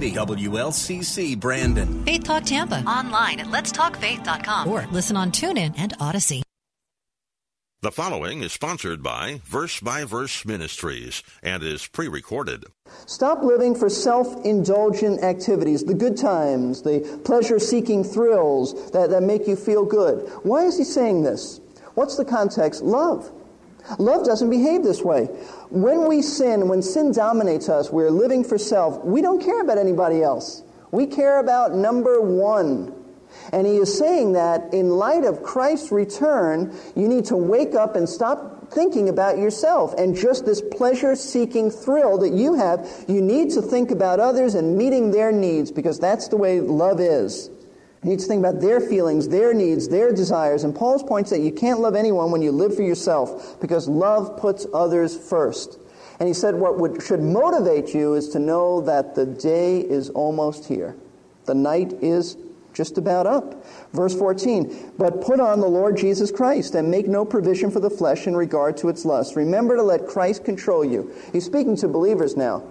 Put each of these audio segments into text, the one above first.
WLCC Brandon. Faith Talk Tampa. Online at letstalkfaith.com. Or listen on TuneIn and Odyssey. The following is sponsored by Verse by Verse Ministries and is pre recorded. Stop living for self indulgent activities, the good times, the pleasure seeking thrills that, that make you feel good. Why is he saying this? What's the context? Love. Love doesn't behave this way. When we sin, when sin dominates us, we're living for self. We don't care about anybody else. We care about number one. And he is saying that in light of Christ's return, you need to wake up and stop thinking about yourself and just this pleasure seeking thrill that you have. You need to think about others and meeting their needs because that's the way love is. You need to think about their feelings, their needs, their desires. And Paul's points that you can't love anyone when you live for yourself because love puts others first. And he said what would, should motivate you is to know that the day is almost here. The night is just about up. Verse 14, but put on the Lord Jesus Christ and make no provision for the flesh in regard to its lust. Remember to let Christ control you. He's speaking to believers now.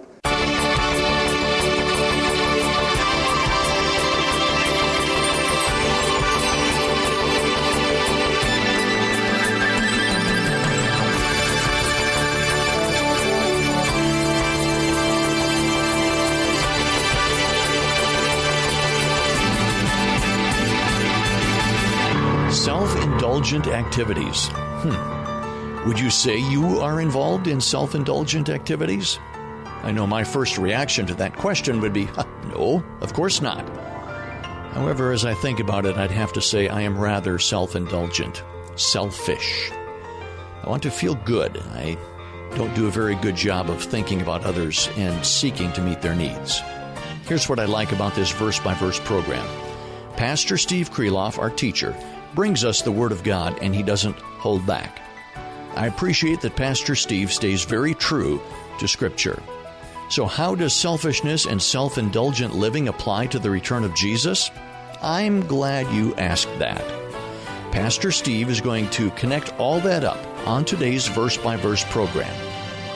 Indulgent activities. Hmm. Would you say you are involved in self indulgent activities? I know my first reaction to that question would be no, of course not. However, as I think about it, I'd have to say I am rather self indulgent, selfish. I want to feel good. I don't do a very good job of thinking about others and seeking to meet their needs. Here's what I like about this verse by verse program Pastor Steve Kreloff, our teacher, brings us the Word of God and he doesn't hold back. I appreciate that Pastor Steve stays very true to Scripture. So, how does selfishness and self indulgent living apply to the return of Jesus? I'm glad you asked that. Pastor Steve is going to connect all that up on today's verse by verse program.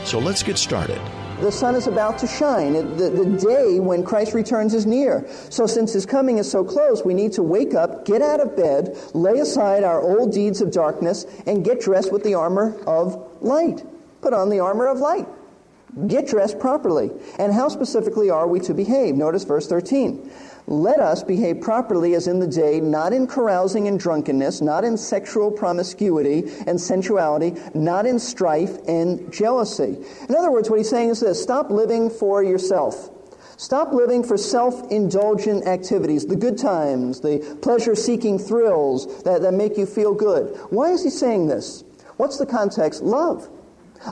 So, let's get started the sun is about to shine. The, the day when Christ returns is near. So, since his coming is so close, we need to wake up, get out of bed, lay aside our old deeds of darkness, and get dressed with the armor of light. Put on the armor of light. Get dressed properly. And how specifically are we to behave? Notice verse 13. Let us behave properly as in the day, not in carousing and drunkenness, not in sexual promiscuity and sensuality, not in strife and jealousy. In other words, what he's saying is this stop living for yourself. Stop living for self indulgent activities, the good times, the pleasure seeking thrills that, that make you feel good. Why is he saying this? What's the context? Love.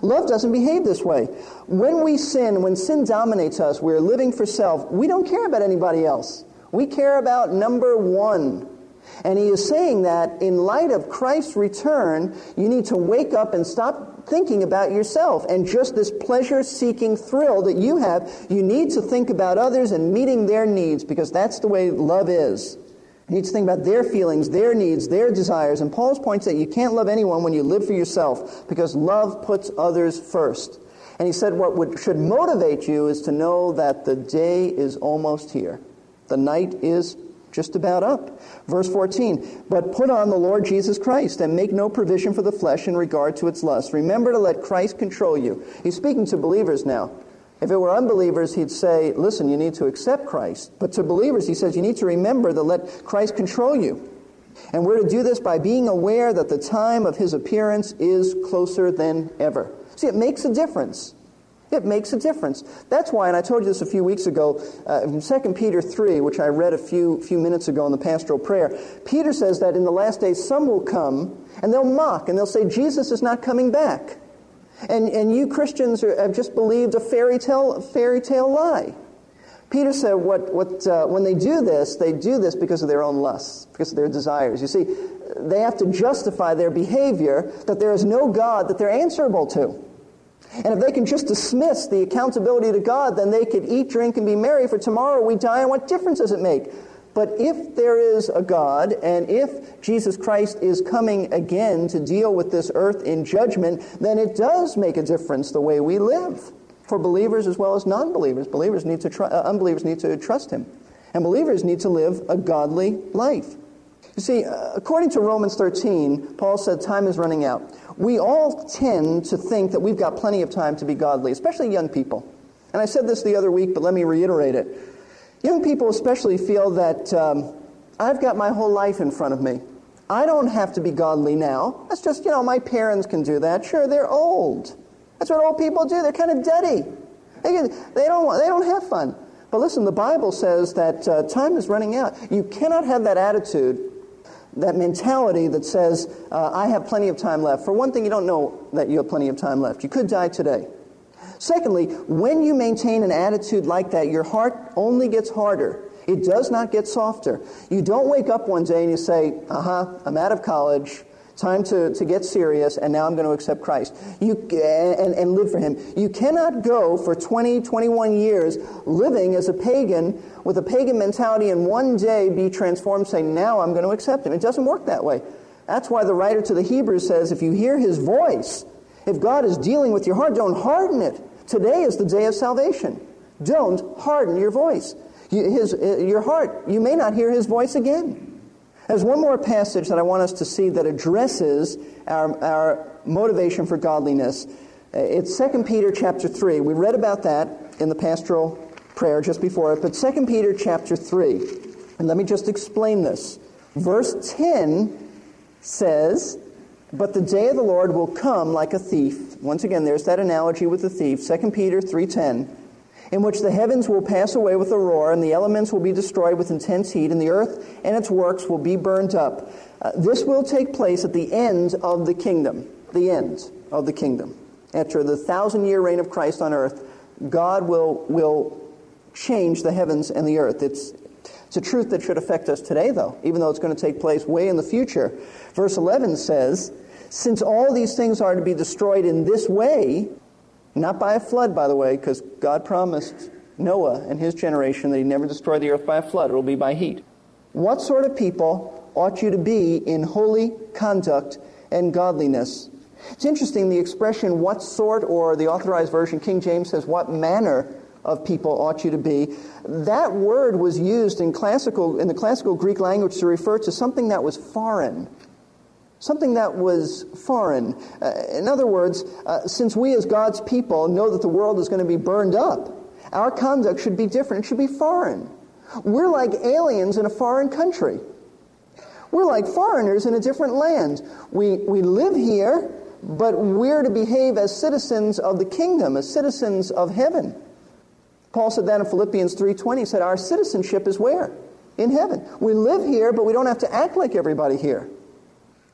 Love doesn't behave this way. When we sin, when sin dominates us, we're living for self. We don't care about anybody else. We care about number one. And he is saying that in light of Christ's return, you need to wake up and stop thinking about yourself and just this pleasure seeking thrill that you have. You need to think about others and meeting their needs because that's the way love is. You need to think about their feelings, their needs, their desires. And Paul's points that you can't love anyone when you live for yourself because love puts others first. And he said what would, should motivate you is to know that the day is almost here. The night is just about up. Verse 14, but put on the Lord Jesus Christ and make no provision for the flesh in regard to its lust. Remember to let Christ control you. He's speaking to believers now. If it were unbelievers, he'd say, listen, you need to accept Christ. But to believers, he says, you need to remember to let Christ control you. And we're to do this by being aware that the time of his appearance is closer than ever. See, it makes a difference. It makes a difference. That's why, and I told you this a few weeks ago, uh, from 2 Peter 3, which I read a few, few minutes ago in the pastoral prayer, Peter says that in the last days some will come and they'll mock and they'll say, Jesus is not coming back. And, and you Christians are, have just believed a fairy tale, fairy tale lie. Peter said, what, what, uh, when they do this, they do this because of their own lusts, because of their desires. You see, they have to justify their behavior that there is no God that they're answerable to. And if they can just dismiss the accountability to God, then they could eat, drink, and be merry, for tomorrow we die, and what difference does it make? But if there is a God, and if Jesus Christ is coming again to deal with this earth in judgment, then it does make a difference the way we live for believers as well as non-believers. Believers need to tr- uh, unbelievers need to trust Him, and believers need to live a godly life. You see, uh, according to Romans 13, Paul said time is running out. We all tend to think that we've got plenty of time to be godly, especially young people. And I said this the other week, but let me reiterate it. Young people especially feel that um, I've got my whole life in front of me. I don't have to be godly now. That's just, you know, my parents can do that. Sure, they're old. That's what old people do. They're kind of duddy. They, they, don't, they don't have fun. But listen, the Bible says that uh, time is running out. You cannot have that attitude, that mentality that says, uh, I have plenty of time left. For one thing, you don't know that you have plenty of time left. You could die today. Secondly, when you maintain an attitude like that, your heart only gets harder. It does not get softer. You don't wake up one day and you say, uh huh, I'm out of college, time to, to get serious, and now I'm going to accept Christ you, and, and live for Him. You cannot go for 20, 21 years living as a pagan with a pagan mentality and one day be transformed saying, now I'm going to accept Him. It doesn't work that way. That's why the writer to the Hebrews says, if you hear His voice, if God is dealing with your heart, don't harden it. Today is the day of salvation. Don't harden your voice. His, uh, your heart, you may not hear his voice again. There's one more passage that I want us to see that addresses our, our motivation for godliness. Uh, it's 2 Peter chapter 3. We read about that in the pastoral prayer just before it, but 2 Peter chapter 3. And let me just explain this. Verse 10 says, but the day of the Lord will come like a thief. Once again, there's that analogy with the thief, 2 Peter 3.10, in which the heavens will pass away with a roar, and the elements will be destroyed with intense heat, and the earth and its works will be burned up. Uh, this will take place at the end of the kingdom. The end of the kingdom. After the thousand year reign of Christ on earth, God will, will change the heavens and the earth. It's, it's a truth that should affect us today, though, even though it's going to take place way in the future. Verse 11 says, Since all these things are to be destroyed in this way, not by a flood, by the way, because God promised Noah and his generation that he'd never destroy the earth by a flood, it'll be by heat. What sort of people ought you to be in holy conduct and godliness? It's interesting, the expression what sort, or the authorized version, King James says what manner of people ought you to be. That word was used in classical in the classical Greek language to refer to something that was foreign. Something that was foreign. Uh, in other words, uh, since we as God's people know that the world is going to be burned up, our conduct should be different. It should be foreign. We're like aliens in a foreign country. We're like foreigners in a different land. We, we live here, but we're to behave as citizens of the kingdom, as citizens of heaven. Paul said that in Philippians 3:20. He said, "Our citizenship is where? In heaven. We live here, but we don't have to act like everybody here."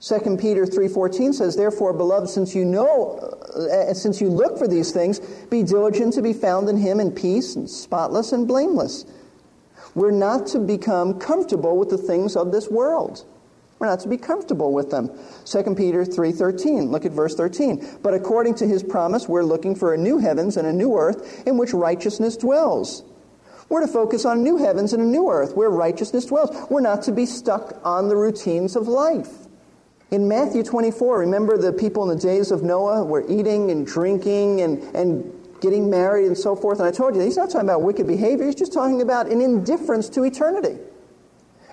2 Peter 3:14 says, "Therefore, beloved, since you know uh, since you look for these things, be diligent to be found in him in peace and spotless and blameless." We're not to become comfortable with the things of this world. We're not to be comfortable with them. 2 Peter 3:13. Look at verse 13. But according to his promise, we're looking for a new heavens and a new earth in which righteousness dwells. We're to focus on new heavens and a new earth where righteousness dwells. We're not to be stuck on the routines of life. In Matthew 24, remember the people in the days of Noah were eating and drinking and, and getting married and so forth. And I told you, he's not talking about wicked behavior. He's just talking about an indifference to eternity.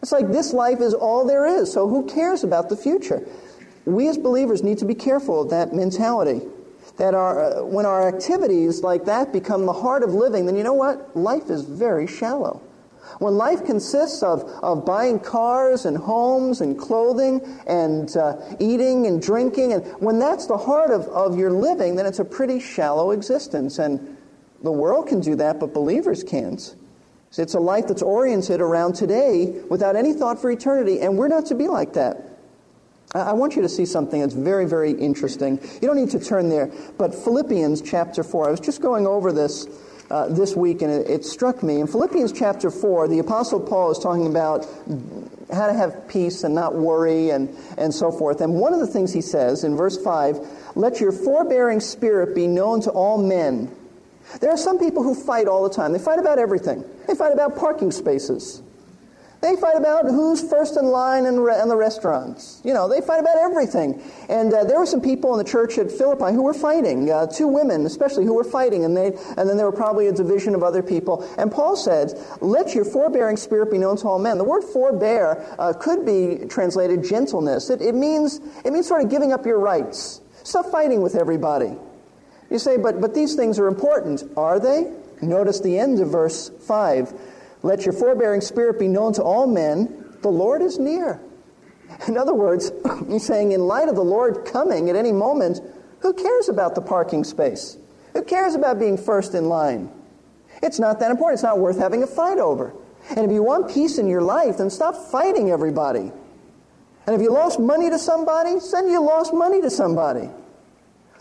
It's like this life is all there is, so who cares about the future? We as believers need to be careful of that mentality. That our, uh, when our activities like that become the heart of living, then you know what? Life is very shallow. When life consists of, of buying cars and homes and clothing and uh, eating and drinking, and when that's the heart of, of your living, then it's a pretty shallow existence. And the world can do that, but believers can't. It's a life that's oriented around today without any thought for eternity, and we're not to be like that. I want you to see something that's very, very interesting. You don't need to turn there, but Philippians chapter 4. I was just going over this uh, this week, and it, it struck me. In Philippians chapter 4, the Apostle Paul is talking about how to have peace and not worry and, and so forth. And one of the things he says in verse 5 let your forbearing spirit be known to all men. There are some people who fight all the time. They fight about everything. They fight about parking spaces. They fight about who's first in line in, re- in the restaurants. You know, they fight about everything. And uh, there were some people in the church at Philippi who were fighting, uh, two women especially, who were fighting, and, they, and then there were probably a division of other people. And Paul said, Let your forbearing spirit be known to all men. The word forbear uh, could be translated gentleness. It, it, means, it means sort of giving up your rights. Stop fighting with everybody. You say, but, but these things are important. Are they? Notice the end of verse 5. Let your forbearing spirit be known to all men. The Lord is near. In other words, he's saying, in light of the Lord coming at any moment, who cares about the parking space? Who cares about being first in line? It's not that important. It's not worth having a fight over. And if you want peace in your life, then stop fighting everybody. And if you lost money to somebody, send you lost money to somebody.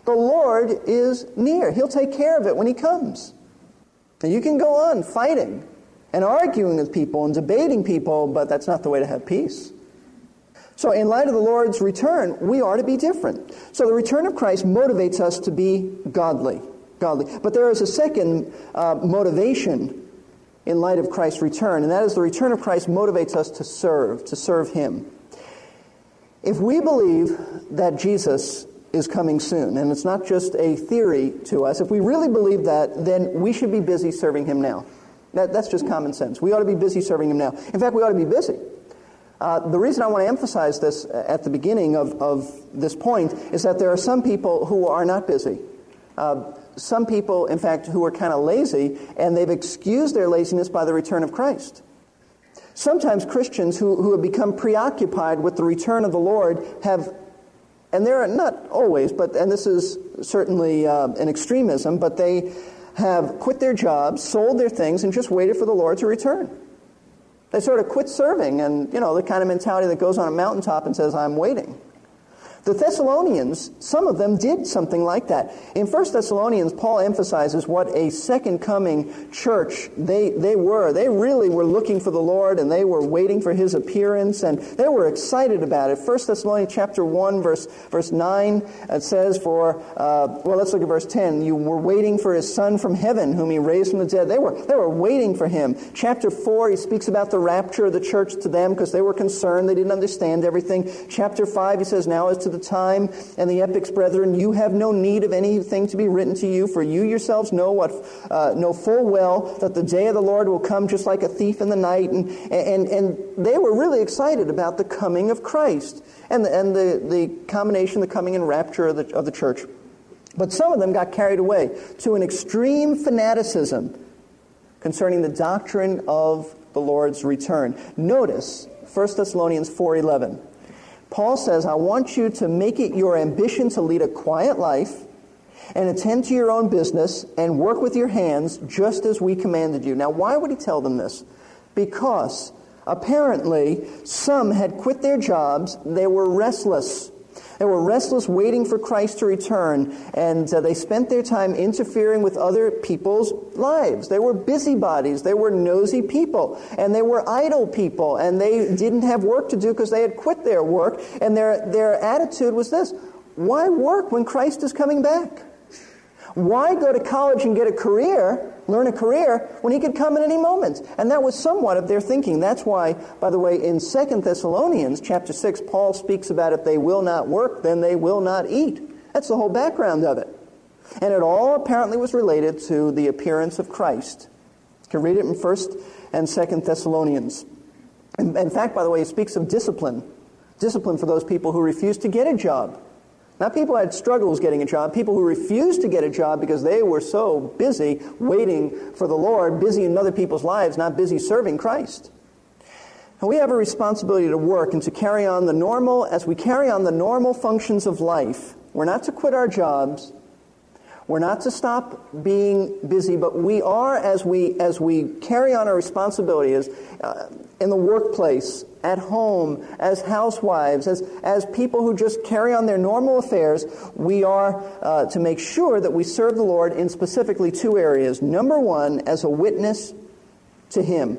The Lord is near. He'll take care of it when He comes. And you can go on fighting and arguing with people and debating people, but that's not the way to have peace. So, in light of the Lord's return, we are to be different. So, the return of Christ motivates us to be godly. Godly. But there is a second uh, motivation in light of Christ's return, and that is the return of Christ motivates us to serve, to serve Him. If we believe that Jesus is coming soon, and it's not just a theory to us, if we really believe that, then we should be busy serving Him now. That, that's just common sense. We ought to be busy serving Him now. In fact, we ought to be busy. Uh, the reason I want to emphasize this at the beginning of, of this point is that there are some people who are not busy. Uh, some people, in fact, who are kind of lazy, and they've excused their laziness by the return of Christ. Sometimes Christians who, who have become preoccupied with the return of the Lord have, and they're not always, but, and this is certainly uh, an extremism, but they have quit their jobs, sold their things, and just waited for the Lord to return. They sort of quit serving and, you know, the kind of mentality that goes on a mountaintop and says, I'm waiting. The Thessalonians, some of them did something like that. In 1 Thessalonians, Paul emphasizes what a second coming church they, they were. They really were looking for the Lord and they were waiting for his appearance and they were excited about it. 1 Thessalonians chapter 1 verse, verse 9, it says for, uh, well, let's look at verse 10. You were waiting for his son from heaven whom he raised from the dead. They were, they were waiting for him. Chapter 4, he speaks about the rapture of the church to them because they were concerned. They didn't understand everything. Chapter 5, he says, now as to the time and the epochs, brethren, you have no need of anything to be written to you, for you yourselves know what uh, know full well that the day of the Lord will come just like a thief in the night. And and and they were really excited about the coming of Christ and the, and the the combination, the coming and rapture of the of the church. But some of them got carried away to an extreme fanaticism concerning the doctrine of the Lord's return. Notice 1 Thessalonians 4:11. Paul says, I want you to make it your ambition to lead a quiet life and attend to your own business and work with your hands just as we commanded you. Now, why would he tell them this? Because apparently some had quit their jobs, they were restless. They were restless, waiting for Christ to return, and uh, they spent their time interfering with other people's lives. They were busybodies, they were nosy people, and they were idle people, and they didn't have work to do because they had quit their work, and their, their attitude was this why work when Christ is coming back? Why go to college and get a career, learn a career, when he could come at any moment? And that was somewhat of their thinking. That's why, by the way, in 2 Thessalonians chapter 6, Paul speaks about if they will not work, then they will not eat. That's the whole background of it. And it all apparently was related to the appearance of Christ. You can read it in 1st and 2nd Thessalonians. In fact, by the way, he speaks of discipline. Discipline for those people who refuse to get a job. Not people had struggles getting a job, people who refused to get a job because they were so busy waiting for the Lord, busy in other people's lives, not busy serving Christ. And we have a responsibility to work and to carry on the normal, as we carry on the normal functions of life, we're not to quit our jobs. We're not to stop being busy, but we are as we as we carry on our responsibilities uh, in the workplace, at home, as housewives, as as people who just carry on their normal affairs. We are uh, to make sure that we serve the Lord in specifically two areas. Number one, as a witness to Him.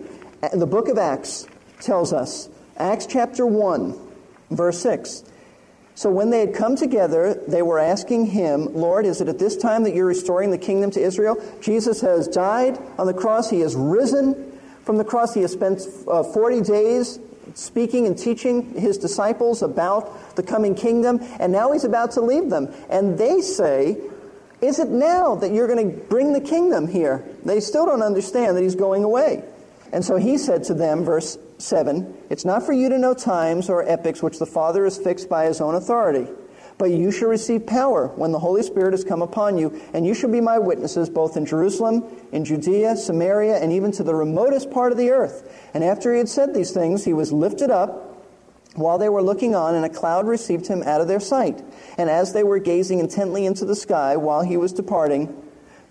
The book of Acts tells us, Acts chapter one, verse six. So when they had come together, they were asking him, Lord, is it at this time that you're restoring the kingdom to Israel? Jesus has died on the cross. He has risen from the cross. He has spent uh, 40 days speaking and teaching his disciples about the coming kingdom, and now he's about to leave them. And they say, Is it now that you're going to bring the kingdom here? They still don't understand that he's going away. And so he said to them, verse 7 It's not for you to know times or epochs which the Father has fixed by his own authority. But you shall receive power when the Holy Spirit has come upon you, and you shall be my witnesses both in Jerusalem, in Judea, Samaria, and even to the remotest part of the earth. And after he had said these things, he was lifted up while they were looking on, and a cloud received him out of their sight. And as they were gazing intently into the sky while he was departing,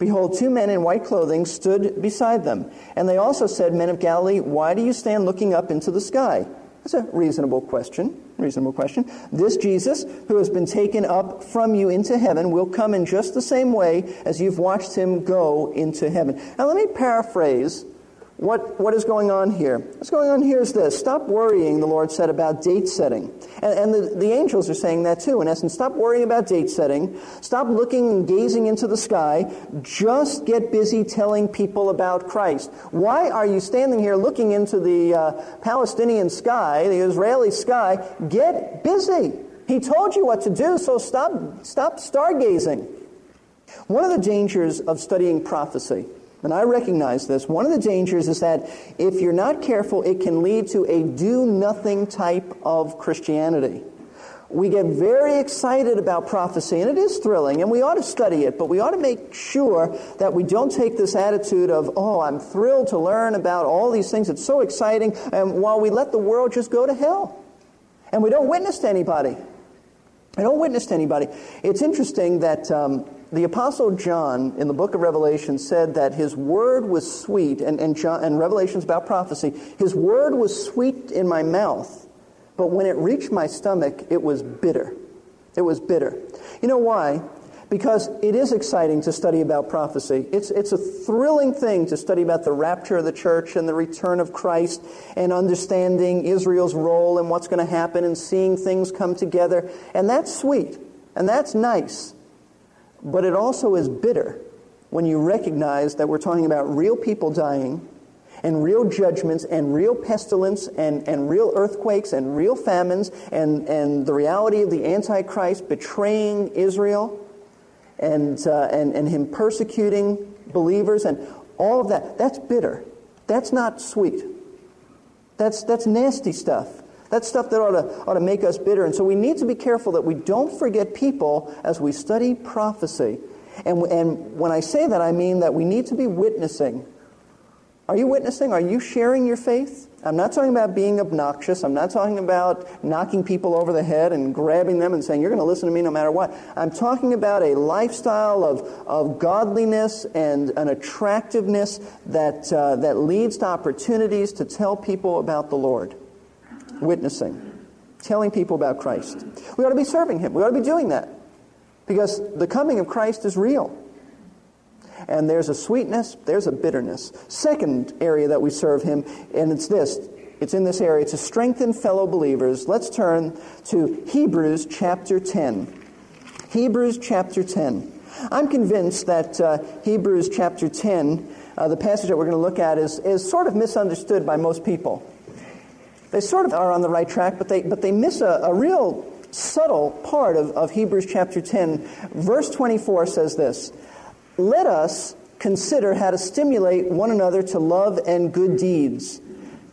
Behold, two men in white clothing stood beside them. And they also said, Men of Galilee, why do you stand looking up into the sky? That's a reasonable question. Reasonable question. This Jesus, who has been taken up from you into heaven, will come in just the same way as you've watched him go into heaven. Now, let me paraphrase what, what is going on here? What's going on here is this. Stop worrying, the Lord said, about date setting. And, and the, the angels are saying that too. In essence, stop worrying about date setting. Stop looking and gazing into the sky. Just get busy telling people about Christ. Why are you standing here looking into the uh, Palestinian sky, the Israeli sky? Get busy. He told you what to do, so stop, stop stargazing. One of the dangers of studying prophecy and I recognize this. One of the dangers is that if you're not careful, it can lead to a do nothing type of Christianity. We get very excited about prophecy, and it is thrilling, and we ought to study it, but we ought to make sure that we don't take this attitude of, oh, I'm thrilled to learn about all these things, it's so exciting, and while we let the world just go to hell. And we don't witness to anybody. We don't witness to anybody. It's interesting that. Um, the Apostle John in the book of Revelation said that his word was sweet, and, and, John, and Revelation's about prophecy. His word was sweet in my mouth, but when it reached my stomach, it was bitter. It was bitter. You know why? Because it is exciting to study about prophecy. It's, it's a thrilling thing to study about the rapture of the church and the return of Christ and understanding Israel's role and what's going to happen and seeing things come together. And that's sweet. And that's nice. But it also is bitter when you recognize that we're talking about real people dying and real judgments and real pestilence and, and real earthquakes and real famines and, and the reality of the Antichrist betraying Israel and, uh, and, and him persecuting believers and all of that. That's bitter. That's not sweet. That's, that's nasty stuff. That's stuff that ought to, ought to make us bitter. And so we need to be careful that we don't forget people as we study prophecy. And, and when I say that, I mean that we need to be witnessing. Are you witnessing? Are you sharing your faith? I'm not talking about being obnoxious. I'm not talking about knocking people over the head and grabbing them and saying, You're going to listen to me no matter what. I'm talking about a lifestyle of, of godliness and an attractiveness that, uh, that leads to opportunities to tell people about the Lord witnessing, telling people about Christ. We ought to be serving Him. We ought to be doing that because the coming of Christ is real. And there's a sweetness, there's a bitterness. Second area that we serve Him, and it's this it's in this area to strengthen fellow believers. Let's turn to Hebrews chapter 10. Hebrews chapter 10. I'm convinced that uh, Hebrews chapter 10, uh, the passage that we're going to look at, is, is sort of misunderstood by most people they sort of are on the right track, but they, but they miss a, a real subtle part of, of Hebrews chapter 10. Verse 24 says this Let us consider how to stimulate one another to love and good deeds,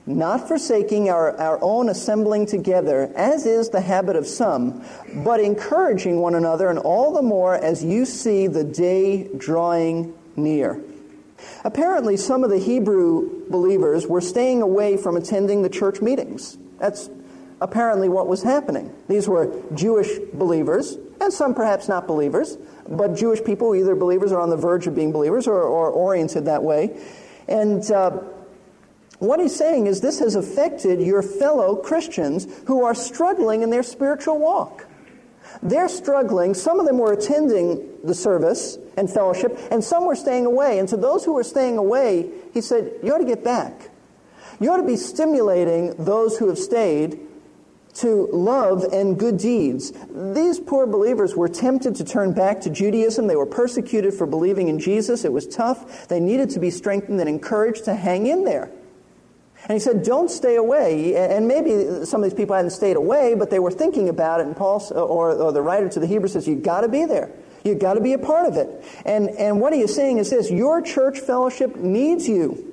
not forsaking our, our own assembling together, as is the habit of some, but encouraging one another, and all the more as you see the day drawing near. Apparently, some of the Hebrew believers were staying away from attending the church meetings. That's apparently what was happening. These were Jewish believers, and some perhaps not believers, but Jewish people, either believers or on the verge of being believers or, or oriented that way. And uh, what he's saying is this has affected your fellow Christians who are struggling in their spiritual walk. They're struggling. Some of them were attending the service and fellowship, and some were staying away. And to those who were staying away, he said, You ought to get back. You ought to be stimulating those who have stayed to love and good deeds. These poor believers were tempted to turn back to Judaism. They were persecuted for believing in Jesus. It was tough. They needed to be strengthened and encouraged to hang in there. And he said, Don't stay away. And maybe some of these people hadn't stayed away, but they were thinking about it. And Paul, or, or the writer to the Hebrews says, You've got to be there. You've got to be a part of it. And, and what he is saying is this your church fellowship needs you.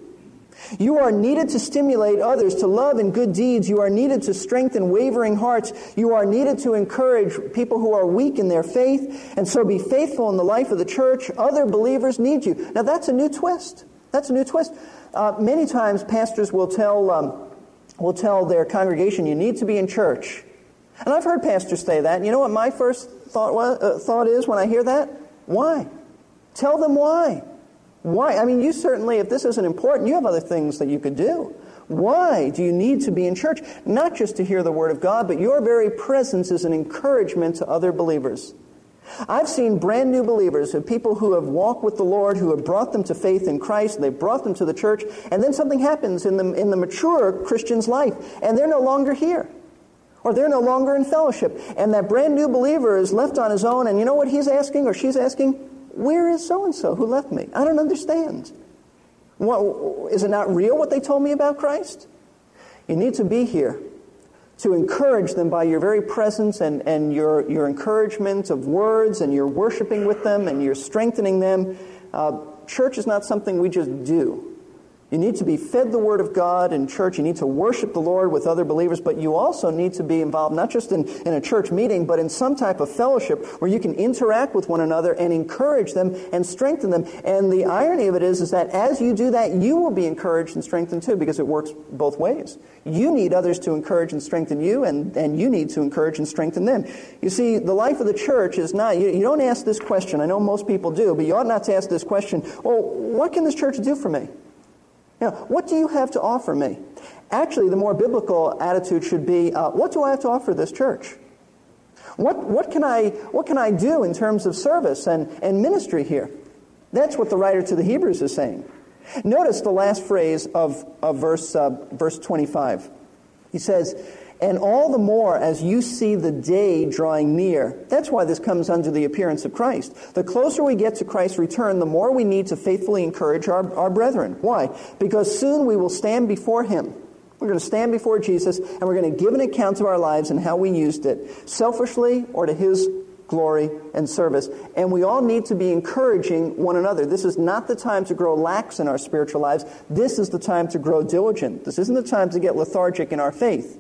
You are needed to stimulate others to love and good deeds. You are needed to strengthen wavering hearts. You are needed to encourage people who are weak in their faith. And so be faithful in the life of the church. Other believers need you. Now that's a new twist. That's a new twist. Uh, many times, pastors will tell, um, will tell their congregation, you need to be in church. And I've heard pastors say that. And you know what my first thought, was, uh, thought is when I hear that? Why? Tell them why. Why? I mean, you certainly, if this isn't important, you have other things that you could do. Why do you need to be in church? Not just to hear the Word of God, but your very presence is an encouragement to other believers. I've seen brand new believers, people who have walked with the Lord, who have brought them to faith in Christ, they've brought them to the church, and then something happens in the, in the mature Christian's life, and they're no longer here. Or they're no longer in fellowship. And that brand new believer is left on his own, and you know what he's asking or she's asking? Where is so and so who left me? I don't understand. What, is it not real what they told me about Christ? You need to be here to encourage them by your very presence and, and your, your encouragement of words and your worshiping with them and your strengthening them. Uh, church is not something we just do. You need to be fed the Word of God in church. You need to worship the Lord with other believers, but you also need to be involved not just in, in a church meeting, but in some type of fellowship where you can interact with one another and encourage them and strengthen them. And the irony of it is, is that as you do that, you will be encouraged and strengthened too, because it works both ways. You need others to encourage and strengthen you, and, and you need to encourage and strengthen them. You see, the life of the church is not, you, you don't ask this question. I know most people do, but you ought not to ask this question, well, what can this church do for me? Now, what do you have to offer me? Actually, the more biblical attitude should be, uh, what do I have to offer this church? What, what, can I, what can I do in terms of service and, and ministry here? That's what the writer to the Hebrews is saying. Notice the last phrase of, of verse, uh, verse 25. He says, and all the more as you see the day drawing near. That's why this comes under the appearance of Christ. The closer we get to Christ's return, the more we need to faithfully encourage our, our brethren. Why? Because soon we will stand before Him. We're going to stand before Jesus and we're going to give an account of our lives and how we used it, selfishly or to His glory and service. And we all need to be encouraging one another. This is not the time to grow lax in our spiritual lives. This is the time to grow diligent. This isn't the time to get lethargic in our faith.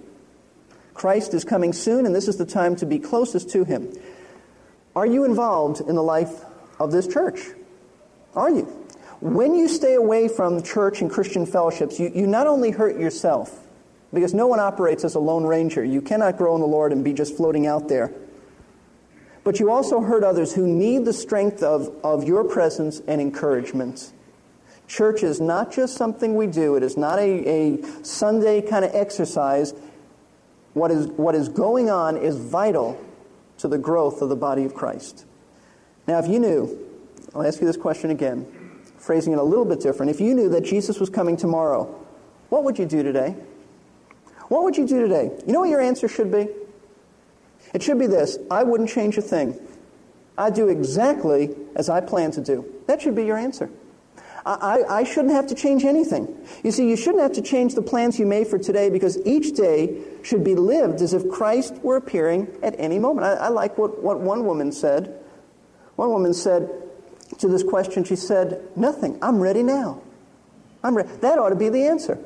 Christ is coming soon, and this is the time to be closest to him. Are you involved in the life of this church? Are you? When you stay away from church and Christian fellowships, you, you not only hurt yourself, because no one operates as a lone ranger. You cannot grow in the Lord and be just floating out there. But you also hurt others who need the strength of, of your presence and encouragement. Church is not just something we do, it is not a, a Sunday kind of exercise what is, what is going on is vital to the growth of the body of Christ. Now, if you knew, I'll ask you this question again, phrasing it a little bit different. If you knew that Jesus was coming tomorrow, what would you do today? What would you do today? You know what your answer should be? It should be this I wouldn't change a thing. I'd do exactly as I plan to do. That should be your answer. I, I shouldn't have to change anything. You see, you shouldn't have to change the plans you made for today because each day should be lived as if Christ were appearing at any moment. I, I like what, what one woman said. One woman said to this question, she said, Nothing. I'm ready now. I'm re-. That ought to be the answer.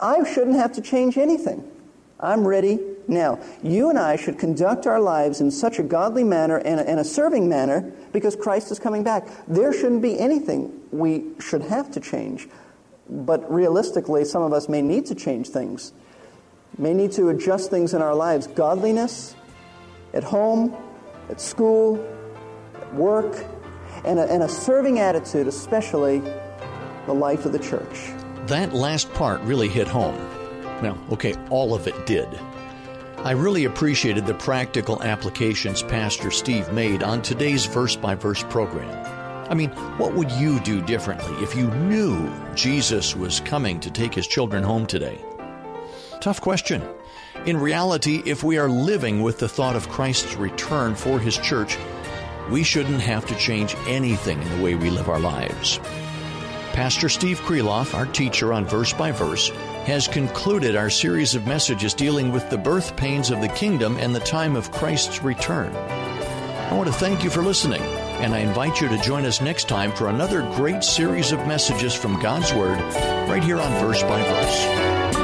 I shouldn't have to change anything. I'm ready now. You and I should conduct our lives in such a godly manner and a, and a serving manner because Christ is coming back. There shouldn't be anything we should have to change. But realistically, some of us may need to change things, may need to adjust things in our lives. Godliness, at home, at school, at work, and a, and a serving attitude, especially the life of the church. That last part really hit home. Now, okay, all of it did. I really appreciated the practical applications Pastor Steve made on today's verse by verse program. I mean, what would you do differently if you knew Jesus was coming to take his children home today? Tough question. In reality, if we are living with the thought of Christ's return for his church, we shouldn't have to change anything in the way we live our lives. Pastor Steve Kreloff, our teacher on Verse by Verse, has concluded our series of messages dealing with the birth pains of the kingdom and the time of Christ's return. I want to thank you for listening, and I invite you to join us next time for another great series of messages from God's Word right here on Verse by Verse.